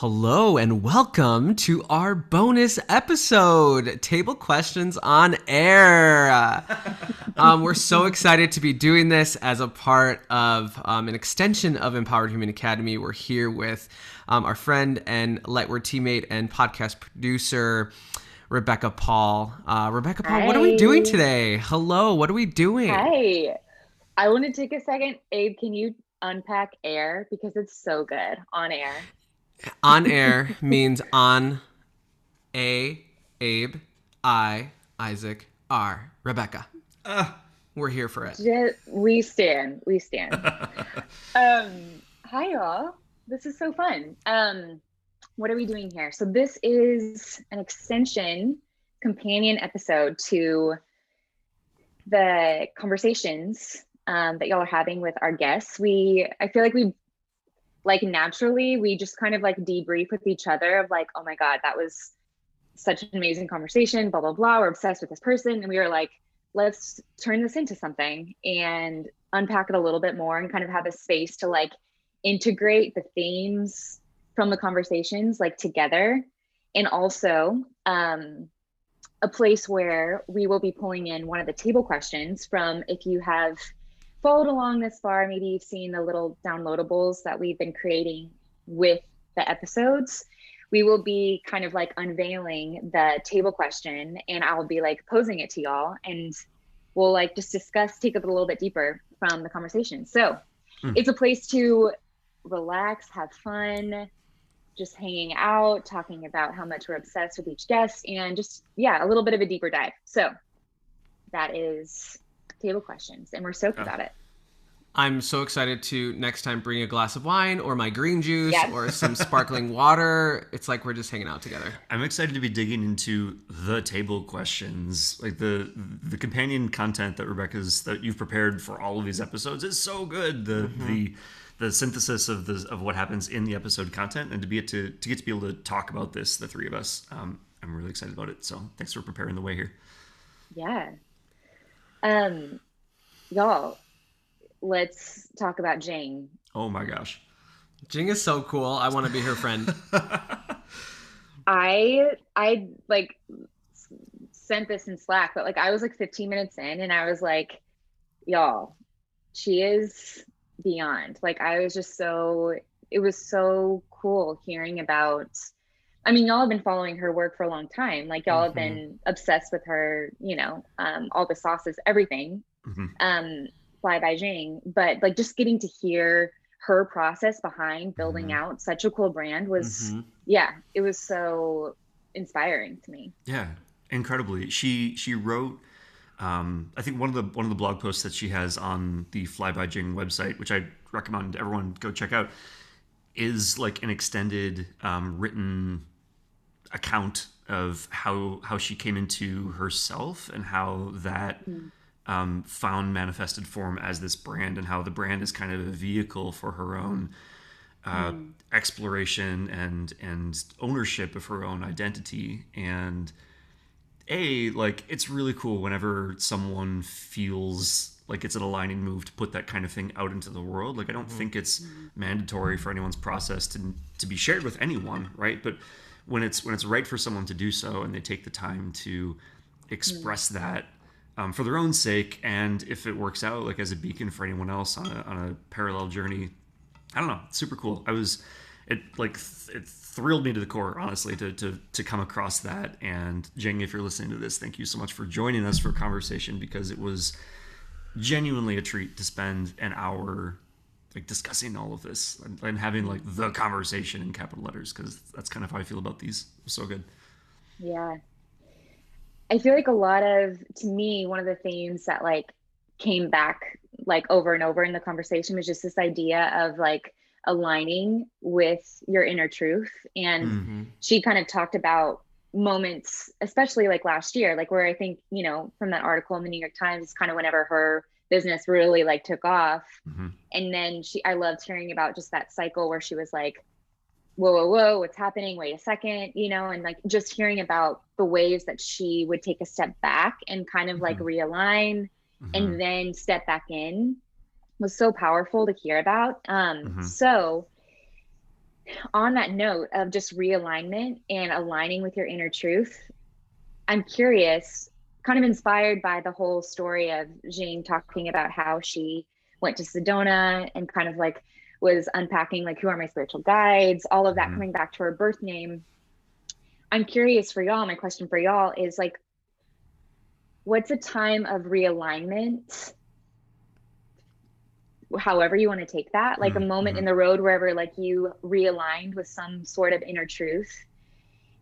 Hello and welcome to our bonus episode, Table Questions on Air. um, we're so excited to be doing this as a part of um, an extension of Empowered Human Academy. We're here with um, our friend and Lightward teammate and podcast producer, Rebecca Paul. Uh, Rebecca Paul, Hi. what are we doing today? Hello, what are we doing? Hi. I want to take a second. Abe, can you unpack air? Because it's so good on air. On air means on A, Abe, I, Isaac, R, Rebecca. We're here for it. Just, we stand. We stand. um, hi, y'all. This is so fun. Um, what are we doing here? So, this is an extension companion episode to the conversations um, that y'all are having with our guests. We, I feel like we, like naturally, we just kind of like debrief with each other of like, oh my God, that was such an amazing conversation, blah, blah, blah. We're obsessed with this person. And we were like, let's turn this into something and unpack it a little bit more and kind of have a space to like integrate the themes from the conversations like together and also um, a place where we will be pulling in one of the table questions from if you have followed along this far maybe you've seen the little downloadables that we've been creating with the episodes we will be kind of like unveiling the table question and I'll be like posing it to y'all and we'll like just discuss, take it a little bit deeper from the conversation. So Hmm. it's a place to relax, have fun, just hanging out, talking about how much we're obsessed with each guest and just, yeah, a little bit of a deeper dive. So that is table questions and we're stoked Oh. about it. I'm so excited to next time bring a glass of wine or my green juice Yes. or some sparkling water. It's like we're just hanging out together. I'm excited to be digging into the table questions, like the the companion content that Rebecca's that you've prepared for all of these episodes is so good. The the the synthesis of the of what happens in the episode content, and to be to to get to be able to talk about this, the three of us, um, I'm really excited about it. So thanks for preparing the way here. Yeah. Um, y'all, let's talk about Jing. Oh my gosh, Jing is so cool. I want to be her friend. I I like sent this in Slack, but like I was like 15 minutes in and I was like, y'all, she is beyond. Like I was just so it was so cool hearing about I mean, y'all have been following her work for a long time. Like y'all have been obsessed with her, you know, um, all the sauces, everything. Mhm. Um, Fly by Jing. But like just getting to hear her process behind building Mhm. out such a cool brand was Mhm. yeah, it was so inspiring to me. Yeah, incredibly. She she wrote. Um, I think one of the one of the blog posts that she has on the Fly by Jing website, which I recommend everyone go check out, is like an extended um, written account of how how she came into herself and how that um, found manifested form as this brand and how the brand is kind of a vehicle for her own uh, exploration and and ownership of her own identity. And a like it's really cool whenever someone feels like it's an aligning move to put that kind of thing out into the world. Like i don't think it's mandatory for anyone's process to to be shared with anyone right? But when it's when it's right for someone to do so and they take the time to express that um, for their own sake and if it works out like as a beacon for anyone else on a, on a parallel journey I don't know, super cool. I was, it like th- it thrilled me to the core, honestly, to to to come across that. And Jing, if you're listening to this, thank you so much for joining us for a conversation because it was genuinely a treat to spend an hour like discussing all of this and, and having like the conversation in capital letters because that's kind of how I feel about these. So good. Yeah. I feel like a lot of, to me, one of the themes that like came back like over and over in the conversation was just this idea of like aligning with your inner truth. And Mhm. she kind of talked about moments, especially like last year, like where I think, you know, from that article in the New York Times, kind of whenever her business really like took off. Mhm. And then she, I loved hearing about just that cycle where she was like, whoa, whoa, whoa, what's happening? Wait a second, you know, and like just hearing about the ways that she would take a step back and kind of like Mhm. realign Mhm. and then step back in was so powerful to hear about. Um, Mhm. So on that note of just realignment and aligning with your inner truth, I'm curious, kind of inspired by the whole story of Jing talking about how she went to Sedona and kind of like was unpacking like who are my spiritual guides, all of that mm-hmm. coming back to her birth name. I'm curious for y'all, my question for y'all is like what's a time of realignment however you want to take that like mm-hmm. a moment in mm-hmm. the road wherever like you realigned with some sort of inner truth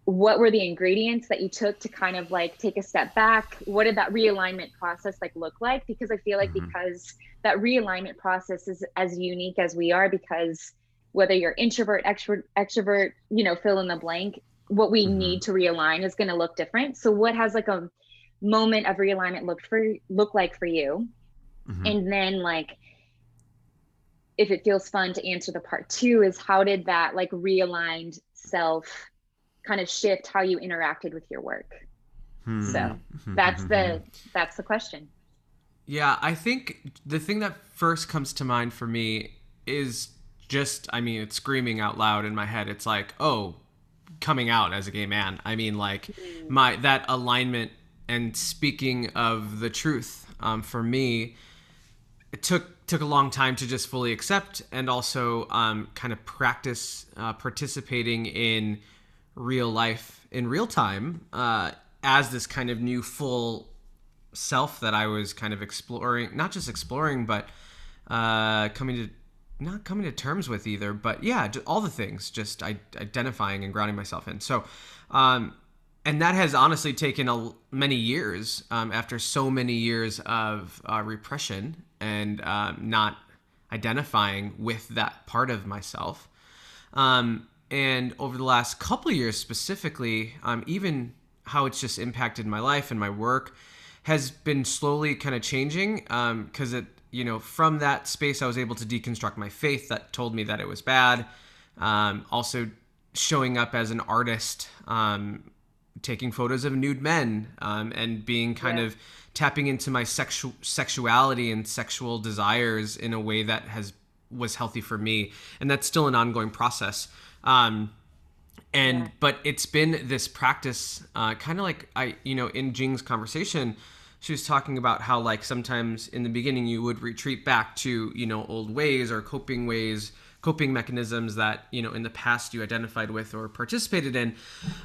what were the ingredients that you took to kind of like take a step back what did that realignment process like look like because i feel like mm-hmm. because that realignment process is as unique as we are because whether you're introvert extrovert extrovert you know fill in the blank what we mm-hmm. need to realign is going to look different so what has like a moment of realignment look for look like for you mm-hmm. and then like if it feels fun to answer the part two is how did that like realigned self kind of shift how you interacted with your work. Hmm. so that's the that's the question. Yeah i think the thing that first comes to mind for me is just i mean it's screaming out loud in my head. It's like oh coming out as a gay man. I mean like my that alignment and speaking of the truth um, for me it took took a long time to just fully accept and also um, kind of practice uh, participating in real life in real time uh, as this kind of new full self that I was kind of exploring, not just exploring, but uh, coming to not coming to terms with either, but yeah, all the things, just identifying and grounding myself in. So, um, and that has honestly taken a, many years um, after so many years of uh, repression and um, not identifying with that part of myself. Um, and over the last couple of years, specifically, um, even how it's just impacted my life and my work has been slowly kind of changing because um, it you know from that space i was able to deconstruct my faith that told me that it was bad um, also showing up as an artist um, taking photos of nude men um, and being kind yeah. of tapping into my sexual sexuality and sexual desires in a way that has was healthy for me and that's still an ongoing process um, and yeah. but it's been this practice uh, kind of like i you know in jing's conversation she was talking about how like sometimes in the beginning you would retreat back to you know old ways or coping ways coping mechanisms that you know in the past you identified with or participated in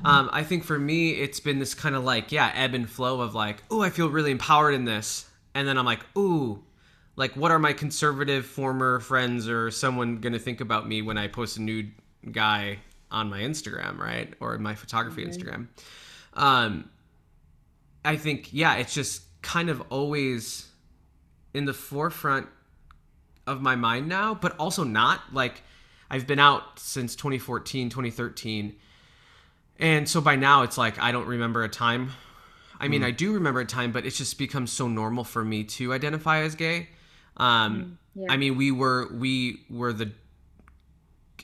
um, i think for me it's been this kind of like yeah ebb and flow of like oh i feel really empowered in this and then i'm like ooh like what are my conservative former friends or someone gonna think about me when i post a nude guy on my instagram right or my photography mm-hmm. instagram um, i think yeah it's just kind of always in the forefront of my mind now, but also not. Like I've been out since 2014, 2013. And so by now it's like I don't remember a time. I mean, mm. I do remember a time, but it's just become so normal for me to identify as gay. Um, mm, yeah. I mean, we were we were the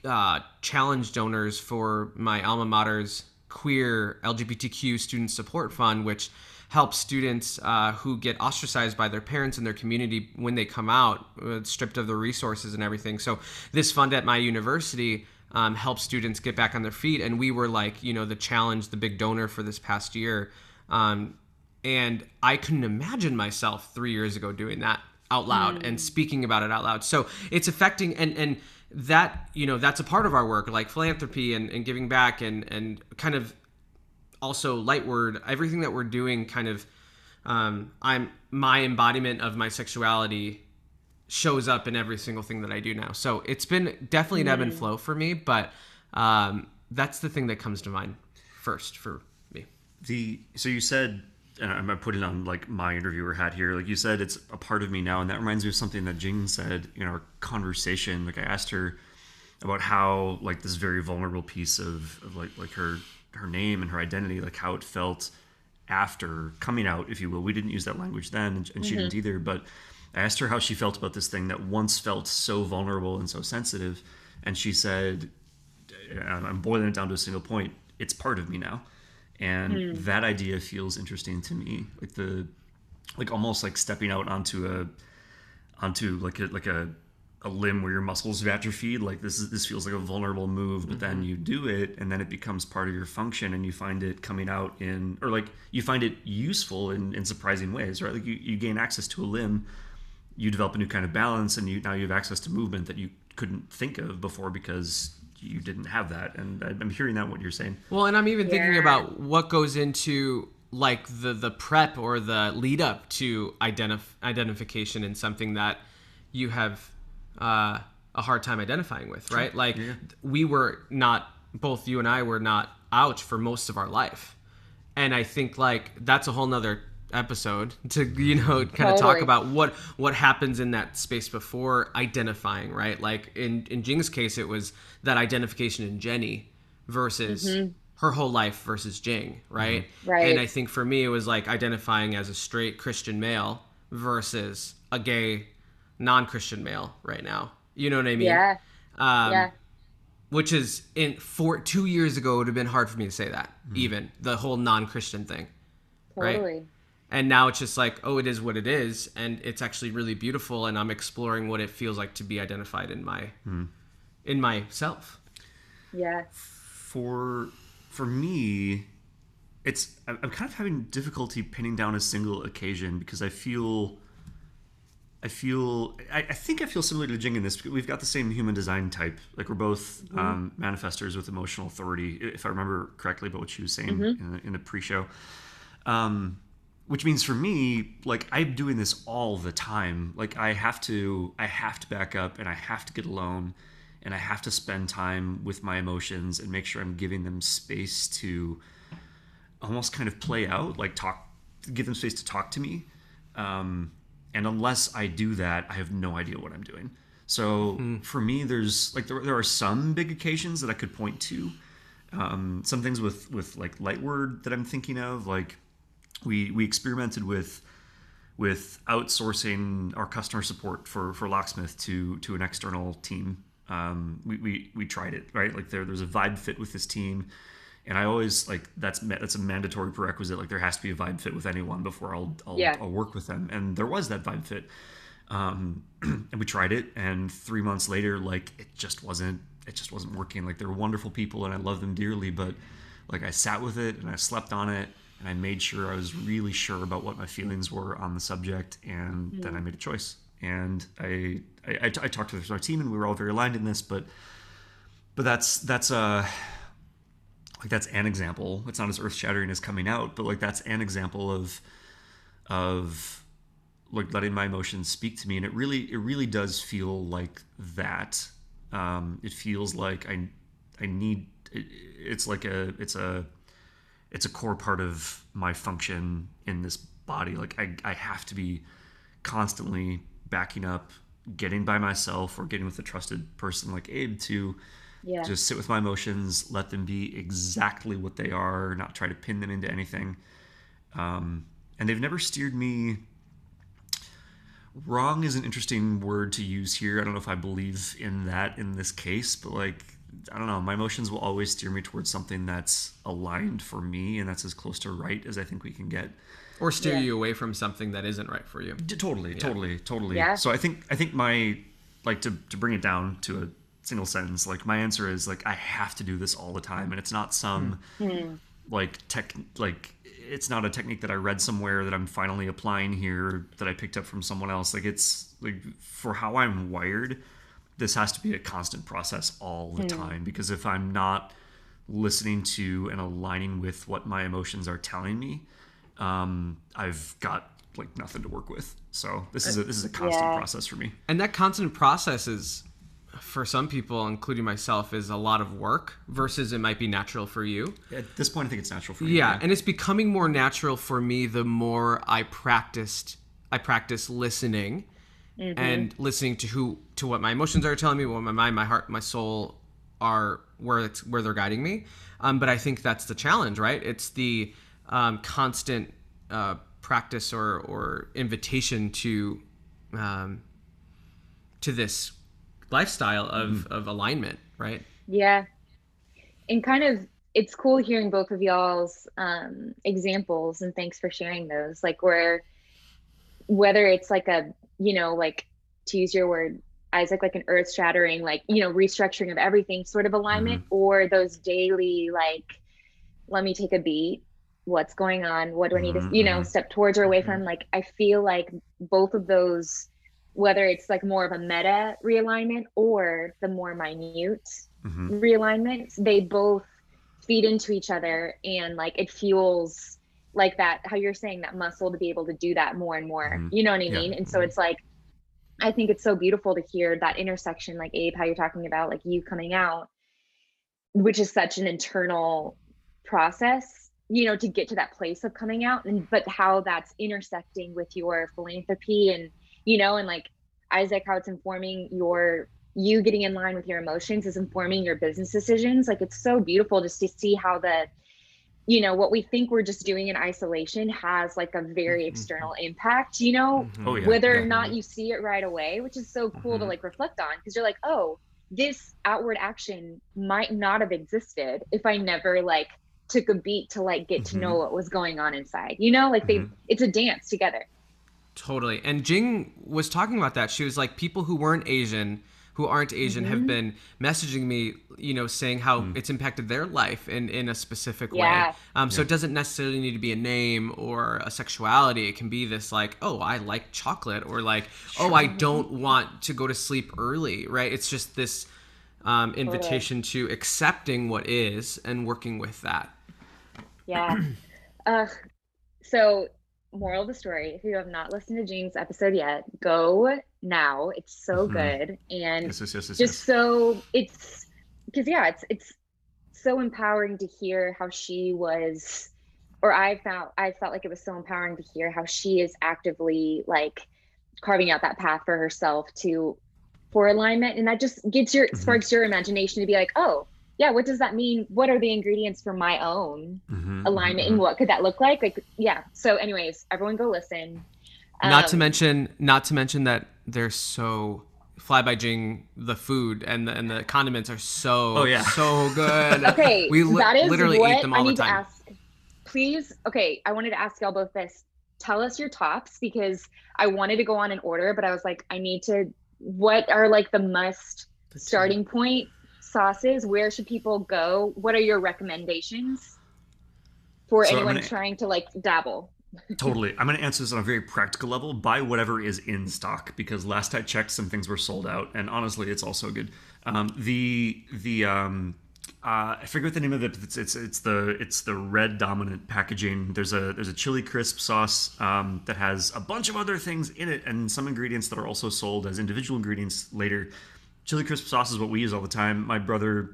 uh, challenge donors for my alma mater's queer LGBTQ student support fund, which helps students uh, who get ostracized by their parents and their community when they come out, uh, stripped of their resources and everything. So this fund at my university um, helps students get back on their feet, and we were like, you know, the challenge, the big donor for this past year. Um, and I couldn't imagine myself three years ago doing that out loud mm. and speaking about it out loud. So it's affecting and and that you know that's a part of our work like philanthropy and, and giving back and and kind of also Lightward, everything that we're doing kind of um, I'm my embodiment of my sexuality shows up in every single thing that I do now. So it's been definitely an ebb and mm. flow for me, but um, that's the thing that comes to mind first for me. The so you said, and I'm putting on like my interviewer hat here. Like you said, it's a part of me now, and that reminds me of something that Jing said in our conversation. Like I asked her about how like this very vulnerable piece of, of like like her her name and her identity, like how it felt after coming out, if you will. We didn't use that language then, and, and mm-hmm. she didn't mm-hmm. either. But I asked her how she felt about this thing that once felt so vulnerable and so sensitive, and she said, and "I'm boiling it down to a single point. It's part of me now." And mm. that idea feels interesting to me, like the, like almost like stepping out onto a, onto like a like a a limb where your muscles have atrophied like this is this feels like a vulnerable move but then you do it and then it becomes part of your function and you find it coming out in or like you find it useful in, in surprising ways right? Like you, you gain access to a limb you develop a new kind of balance and you now you have access to movement that you couldn't think of before because you didn't have that and I- i'm hearing that what you're saying. Well, and I'm even thinking about what goes into like the the prep or the lead up to identif- identification in something that you have uh, a hard time identifying with, right? Like we were not both you and I were not out for most of our life, and I think like that's a whole nother episode to you know kind of talk about what what happens in that space before identifying right? Like in in jing's case it was that identification in jenny versus mm-hmm. her whole life versus jing right? Mm-hmm. Right. and i think for me it was like identifying as a straight christian male versus a gay non-christian male right now. You know what i mean? Yeah. um, yeah. which is in four two years ago it would have been hard for me to say that mm-hmm. even the whole non-christian thing right. Totally. and now it's just like oh it is what it is and it's actually really beautiful and i'm exploring what it feels like to be identified in my in myself. Yeah. for for me it's i'm I'm kind of having difficulty pinning down a single occasion because i feel i feel i, I think i feel similar to jing in this we've got the same human design type. Like we're both um, manifestors with emotional authority if i remember correctly about what she was saying in, the, in the pre-show. Um, which means for me like i'm doing this all the time. Like i have to i have to back up and i have to get alone and i have to spend time with my emotions and make sure i'm giving them space to almost kind of play out like talk give them space to talk to me. Um, and unless i do that i have no idea what i'm doing. So for me there's like there, there are some big occasions that i could point to. Um, some things with with like Lightward that i'm thinking of like we we experimented with with outsourcing our customer support for for locksmith to to an external team. Um, we, we we tried it right? Like there there's a vibe fit with this team. And I always like that's that's a mandatory prerequisite. Like there has to be a vibe fit with anyone before I'll I'll, Yeah. I'll work with them. And there was that vibe fit. Um, and we tried it. And three months later like it just wasn't it just wasn't working. Like they're wonderful people and I love them dearly but like I sat with it and I slept on it and I made sure I was really sure about what my feelings were on the subject and then I made a choice. And I I, I, I talked with our team and we were all very aligned in this but but that's that's uh like that's an example. It's not as earth-shattering as coming out but like that's an example of of like letting my emotions speak to me and it really it really does feel like that. Um it feels like i i need it, it's like a it's a it's a core part of my function in this body. Like i i have to be constantly backing up getting by myself or getting with a trusted person like abe to Yeah. just sit with my emotions let them be exactly what they are not try to pin them into anything. Um, and they've never steered me. Wrong is an interesting word to use here. I don't know if i believe in that in this case but like i don't know my emotions will always steer me towards something that's aligned for me and that's as close to right as i think we can get. Or steer Yeah. you away from something that isn't right for you. D- totally totally totally. Yeah. so i think i think my like to, to bring it down to a single sentence like my answer is like i have to do this all the time and it's not some hmm. Hmm. like tech like it's not a technique that i read somewhere that i'm finally applying here that i picked up from someone else. Like it's like for how i'm wired this has to be a constant process all the time because if i'm not listening to and aligning with what my emotions are telling me um, i've got like nothing to work with. So this is a this is a constant Yeah. process for me. And that constant process is for some people including myself is a lot of work versus it might be natural for you. At this point i think it's natural for me yeah. and it's becoming more natural for me the more i practiced i practice listening and listening to who to what my emotions are telling me what my mind my heart my soul are where it's where they're guiding me um, but i think that's the challenge right it's the um, constant uh, practice or or invitation to um, to this lifestyle of of alignment right Yeah. And kind of it's cool hearing both of y'all's um examples and thanks for sharing those. Like where whether it's like a, you know, like to use your word, Isaac like an earth shattering, like, you know, restructuring of everything sort of alignment, mm-hmm. or those daily, like, let me take a beat. What's going on? What do I need to, you know, mm-hmm. step towards or away mm-hmm. from? Like, I feel like both of those, whether it's like more of a meta realignment or the more minute mm-hmm. realignments, they both feed into each other and like it fuels like that, how you're saying that muscle to be able to do that more and more. Mm-hmm. You know what I mean? Yeah. And so it's like, I think it's so beautiful to hear that intersection, like Abe, how you're talking about like you coming out, which is such an internal process, you know, to get to that place of coming out and but how that's intersecting with your philanthropy and you know, and like Isaac, how it's informing your you getting in line with your emotions is informing your business decisions. Like it's so beautiful just to see how the you know what we think we're just doing in isolation has like a very mm-hmm. external impact you know mm-hmm. oh, yeah, whether or not you see it right away which is so cool mm-hmm. to like reflect on because you're like oh this outward action might not have existed if i never like took a beat to like get mm-hmm. to know what was going on inside you know like they mm-hmm. it's a dance together totally and jing was talking about that she was like people who weren't asian who aren't Asian mm-hmm. have been messaging me, you know, saying how mm. it's impacted their life in, in a specific yeah. way. Um, so it doesn't necessarily need to be a name or a sexuality. It can be this like, oh, I like chocolate, or like, sure. oh, I don't want to go to sleep early, right? It's just this um, invitation totally. to accepting what is and working with that. Yeah. uh, so moral of the story if you have not listened to Jing's episode yet, go now. It's so mm-hmm. good. And yes, yes, yes, just so it's because yeah, it's it's so empowering to hear how she was or I found I felt like it was so empowering to hear how she is actively like carving out that path for herself to for alignment. And that just gets your mm-hmm. sparks your imagination to be like, oh, yeah, what does that mean? What are the ingredients for my own mm-hmm, alignment mm-hmm. and what could that look like? Like, yeah. So, anyways, everyone go listen. Not um, to mention, not to mention that they're so fly by Jing the food and the and the condiments are so oh yeah so good. okay, we li- that is literally what eat them all I need the time. To ask. Please, okay, I wanted to ask y'all both this. Tell us your tops because I wanted to go on an order, but I was like, I need to. What are like the must starting point sauces? Where should people go? What are your recommendations for so anyone gonna, trying to like dabble? totally. I'm going to answer this on a very practical level. Buy whatever is in stock because last I checked, some things were sold out, and honestly, it's also good. Um, the the um, uh, I forget what the name of it. It's, it's it's the it's the red dominant packaging. There's a there's a chili crisp sauce um, that has a bunch of other things in it and some ingredients that are also sold as individual ingredients later chili crisp sauce is what we use all the time. My brother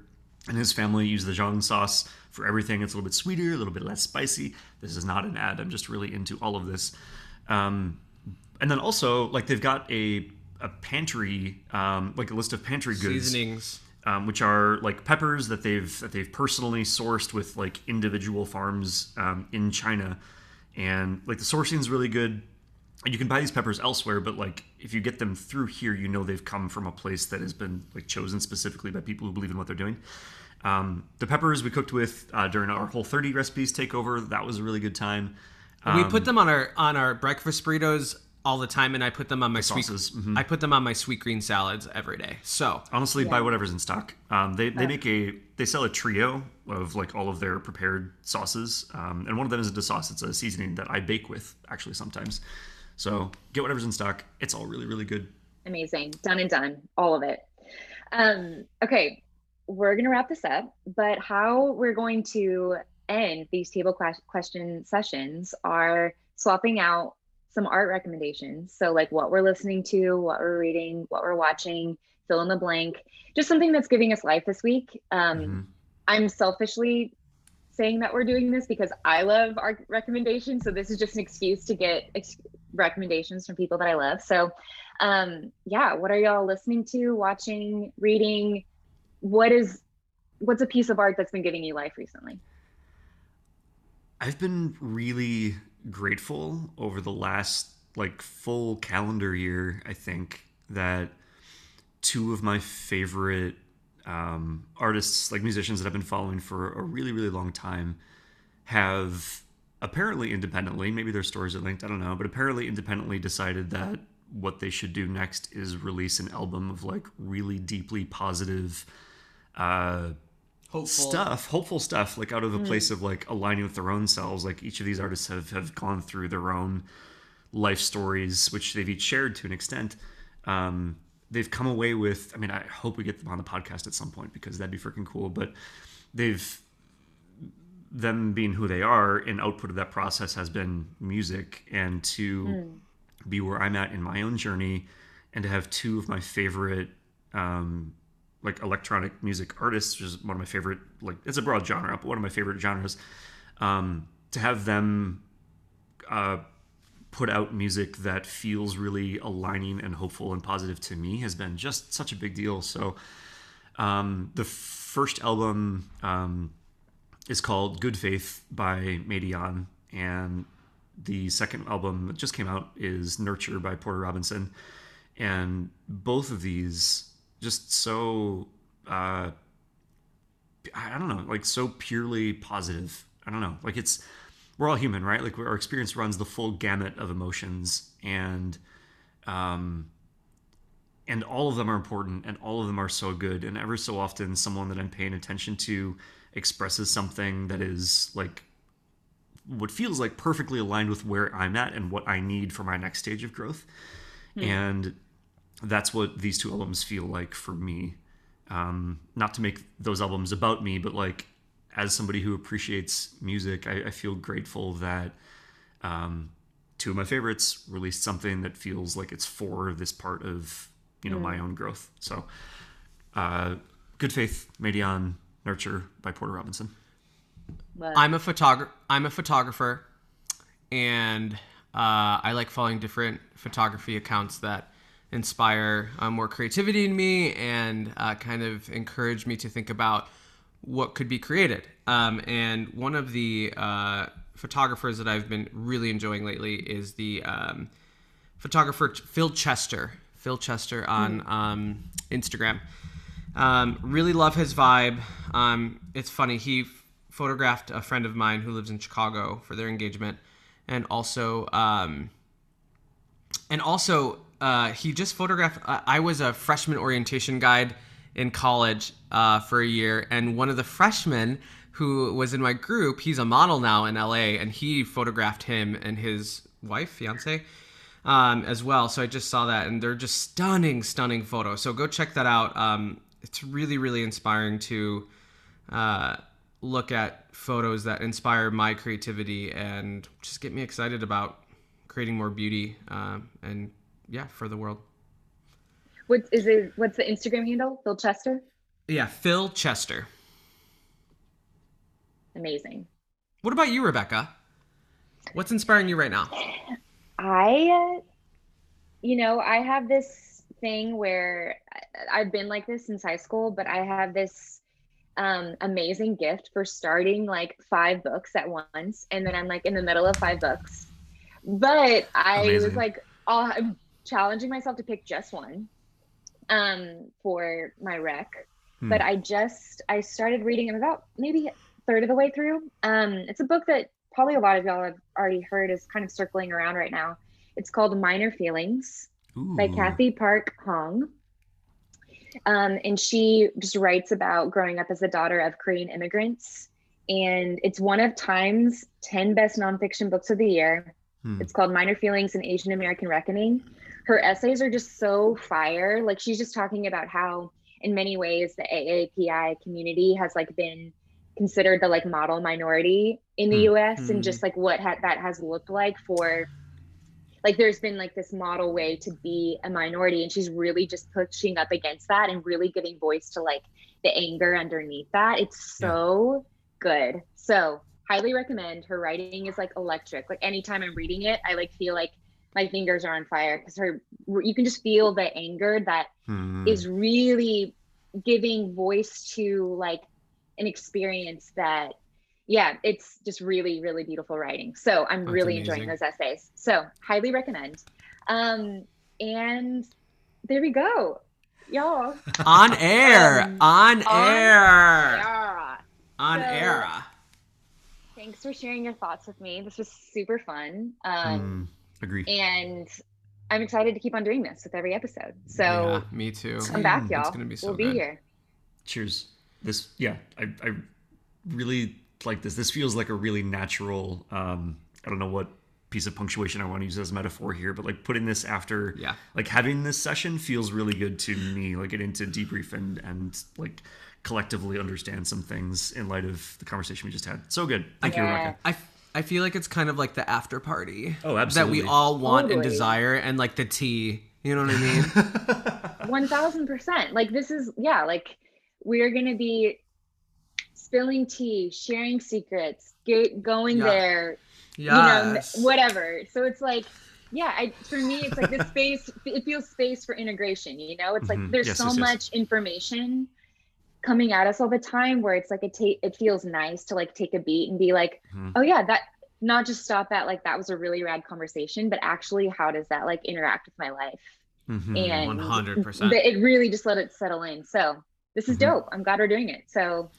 and his family use the Zhong sauce for everything. It's a little bit sweeter, a little bit less spicy. This is not an ad. I'm just really into all of this. Um, and then also, like they've got a a pantry, um, like a list of pantry goods, seasonings, um, which are like peppers that they've that they've personally sourced with like individual farms um, in China, and like the sourcing is really good you can buy these peppers elsewhere but like if you get them through here you know they've come from a place that has been like chosen specifically by people who believe in what they're doing. Um, the peppers we cooked with uh, during our whole 30 recipes takeover that was a really good time. Um, we put them on our on our breakfast burritos all the time and i put them on my sweet mm-hmm. i put them on my Sweetgreen salads every day so. Honestly yeah. buy whatever's in stock. Um, they, they make a they sell a trio of like all of their prepared sauces um, and one of them isn't a sauce it's a seasoning that i bake with actually sometimes so get whatever's in stock. It's all really, really good. Amazing. Done and done. All of it. Um, okay. We're going to wrap this up, but how we're going to end these table question sessions are swapping out some art recommendations. So, like what we're listening to, what we're reading, what we're watching, fill in the blank, just something that's giving us life this week. Um, mm-hmm. I'm selfishly saying that we're doing this because I love art recommendations. So, this is just an excuse to get ex- recommendations from people that I love. So, um, yeah, what are y'all listening to, watching, reading? What is what's a piece of art that's been giving you life recently? I've been really grateful over the last like full calendar year, I think, that two of my favorite um, artists, like musicians that I've been following for a really, really long time, have apparently independently, maybe their stories are linked, I don't know, but apparently independently decided that what they should do next is release an album of like really deeply positive uh Hopeful. stuff hopeful stuff like out of a place of like aligning with their own selves. Like each of these artists have have gone through their own life stories which they've each shared to an extent. Um they've come away with i mean i hope we get them on the podcast at some point because that'd be freaking cool but they've them being who they are and output of that process has been music and to be where i'm at in my own journey and to have two of my favorite um like electronic music artists, which is one of my favorite. Like it's a broad genre, but one of my favorite genres. Um, to have them uh, put out music that feels really aligning and hopeful and positive to me has been just such a big deal. So um, the first album um, is called Good Faith by Madeon, and the second album that just came out is Nurture by Porter Robinson, and both of these just so uh i don't know like so purely positive. I don't know like it's we're all human right? Like our experience runs the full gamut of emotions and um and all of them are important and all of them are so good and ever so often someone that i'm paying attention to expresses something that is like what feels like perfectly aligned with where i'm at and what i need for my next stage of growth and that's what these two albums feel like for me. Um, not to make those albums about me, but like as somebody who appreciates music, I, I feel grateful that um, two of my favorites released something that feels like it's for this part of you know my own growth. So, uh, Good Faith, Madeon, Nurture by Porter Robinson. But I'm a photographer. I'm a photographer, and uh, I like following different photography accounts that inspire uh, more creativity in me and uh, kind of encourage me to think about what could be created. Um, and one of the uh, photographers that I've been really enjoying lately is the um, photographer Phil Chester. Phil Chester on um, Instagram. Um, really love his vibe. Um, it's funny. He photographed a friend of mine who lives in Chicago for their engagement, and also, um, and also, uh, he just photographed. I I was a freshman orientation guide in college uh, for a year, and one of the freshmen who was in my group, he's a model now in LA, and he photographed him and his wife, fiance, um, as well. So I just saw that, and they're just stunning, stunning photos. So go check that out. Um, it's really, really inspiring to uh, look at photos that inspire my creativity and just get me excited about creating more beauty um, and yeah, for the world. what is it? What's the Instagram handle? Phil Chester. Yeah, Phil Chester. Amazing. What about you, Rebecca? What's inspiring you right now? I, uh, you know, I have this thing where I've been like this since high school, but I have this um, amazing gift for starting like five books at once, and then I'm like in the middle of five books. But I was like, oh, I'm challenging myself to pick just one um, for my rec. Hmm. But I just I started reading. I'm about maybe a third of the way through. Um, it's a book that probably a lot of y'all have already heard is kind of circling around right now. It's called Minor Feelings by Cathy Park Hong. Um, and she just writes about growing up as the daughter of Korean immigrants. And it's one of Time's 10 best nonfiction books of the year. Hmm. It's called Minor Feelings and Asian American Reckoning. Her essays are just so fire. Like she's just talking about how, in many ways, the AAPI community has like been considered the like model minority in the Hmm. US Hmm. and just like what ha- that has looked like for like there's been like this model way to be a minority and she's really just pushing up against that and really giving voice to like the anger underneath that it's Yeah. so good so highly recommend her writing is like electric like anytime i'm reading it i like feel like my fingers are on fire because her you can just feel the anger that Hmm. is really giving voice to like an experience that yeah it's just really really beautiful writing so i'm That's really enjoying those essays so highly recommend um and there we go y'all On air, Um, on, on air, yeah. on So- air. thanks for sharing your thoughts with me this was super fun um Hmm. Agree. and I'm excited to keep on doing this with every episode. So yeah, me too. come back, y'all. gonna be so we'll be good. here. Cheers. This, yeah, I, I really like this. This feels like a really natural. Um, I don't know what piece of punctuation I want to use as a metaphor here, but like putting this after, Yeah. like having this session feels really good to me. Like getting to debrief and and like collectively understand some things in light of the conversation we just had. So good. Thank you, Rebecca. I, I feel like it's kind of like the after party. Oh, absolutely. That we all want and desire, and like the tea. You know what I mean? One thousand percent. Like this is yeah. Like we're gonna be spilling tea, sharing secrets, get, going Yeah. there. yes. You know, whatever. So it's like. Yeah, I, for me, it's like this space. It feels space for integration. You know, it's Mhm. like there's Yes, so yes, much information coming at us all the time, where it's like it ta- it feels nice to like take a beat and be like, Mhm. oh yeah, that not just stop at like that was a really rad conversation, but actually, how does that like interact with my life? Mhm. and 100%. th- it really just let it settle in so this is Mhm. dope i'm glad we're doing it so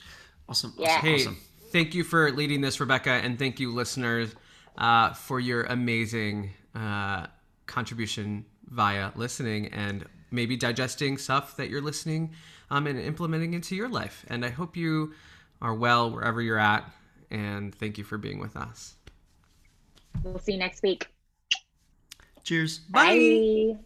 Awesome. Yeah. Hey, awesome. thank you for leading this, Rebecca, and thank you, listeners, uh, for your amazing uh, contribution via listening and maybe digesting stuff that you're listening um, and implementing into your life. And I hope you are well wherever you're at. And thank you for being with us. we'll see you next week Cheers. bye.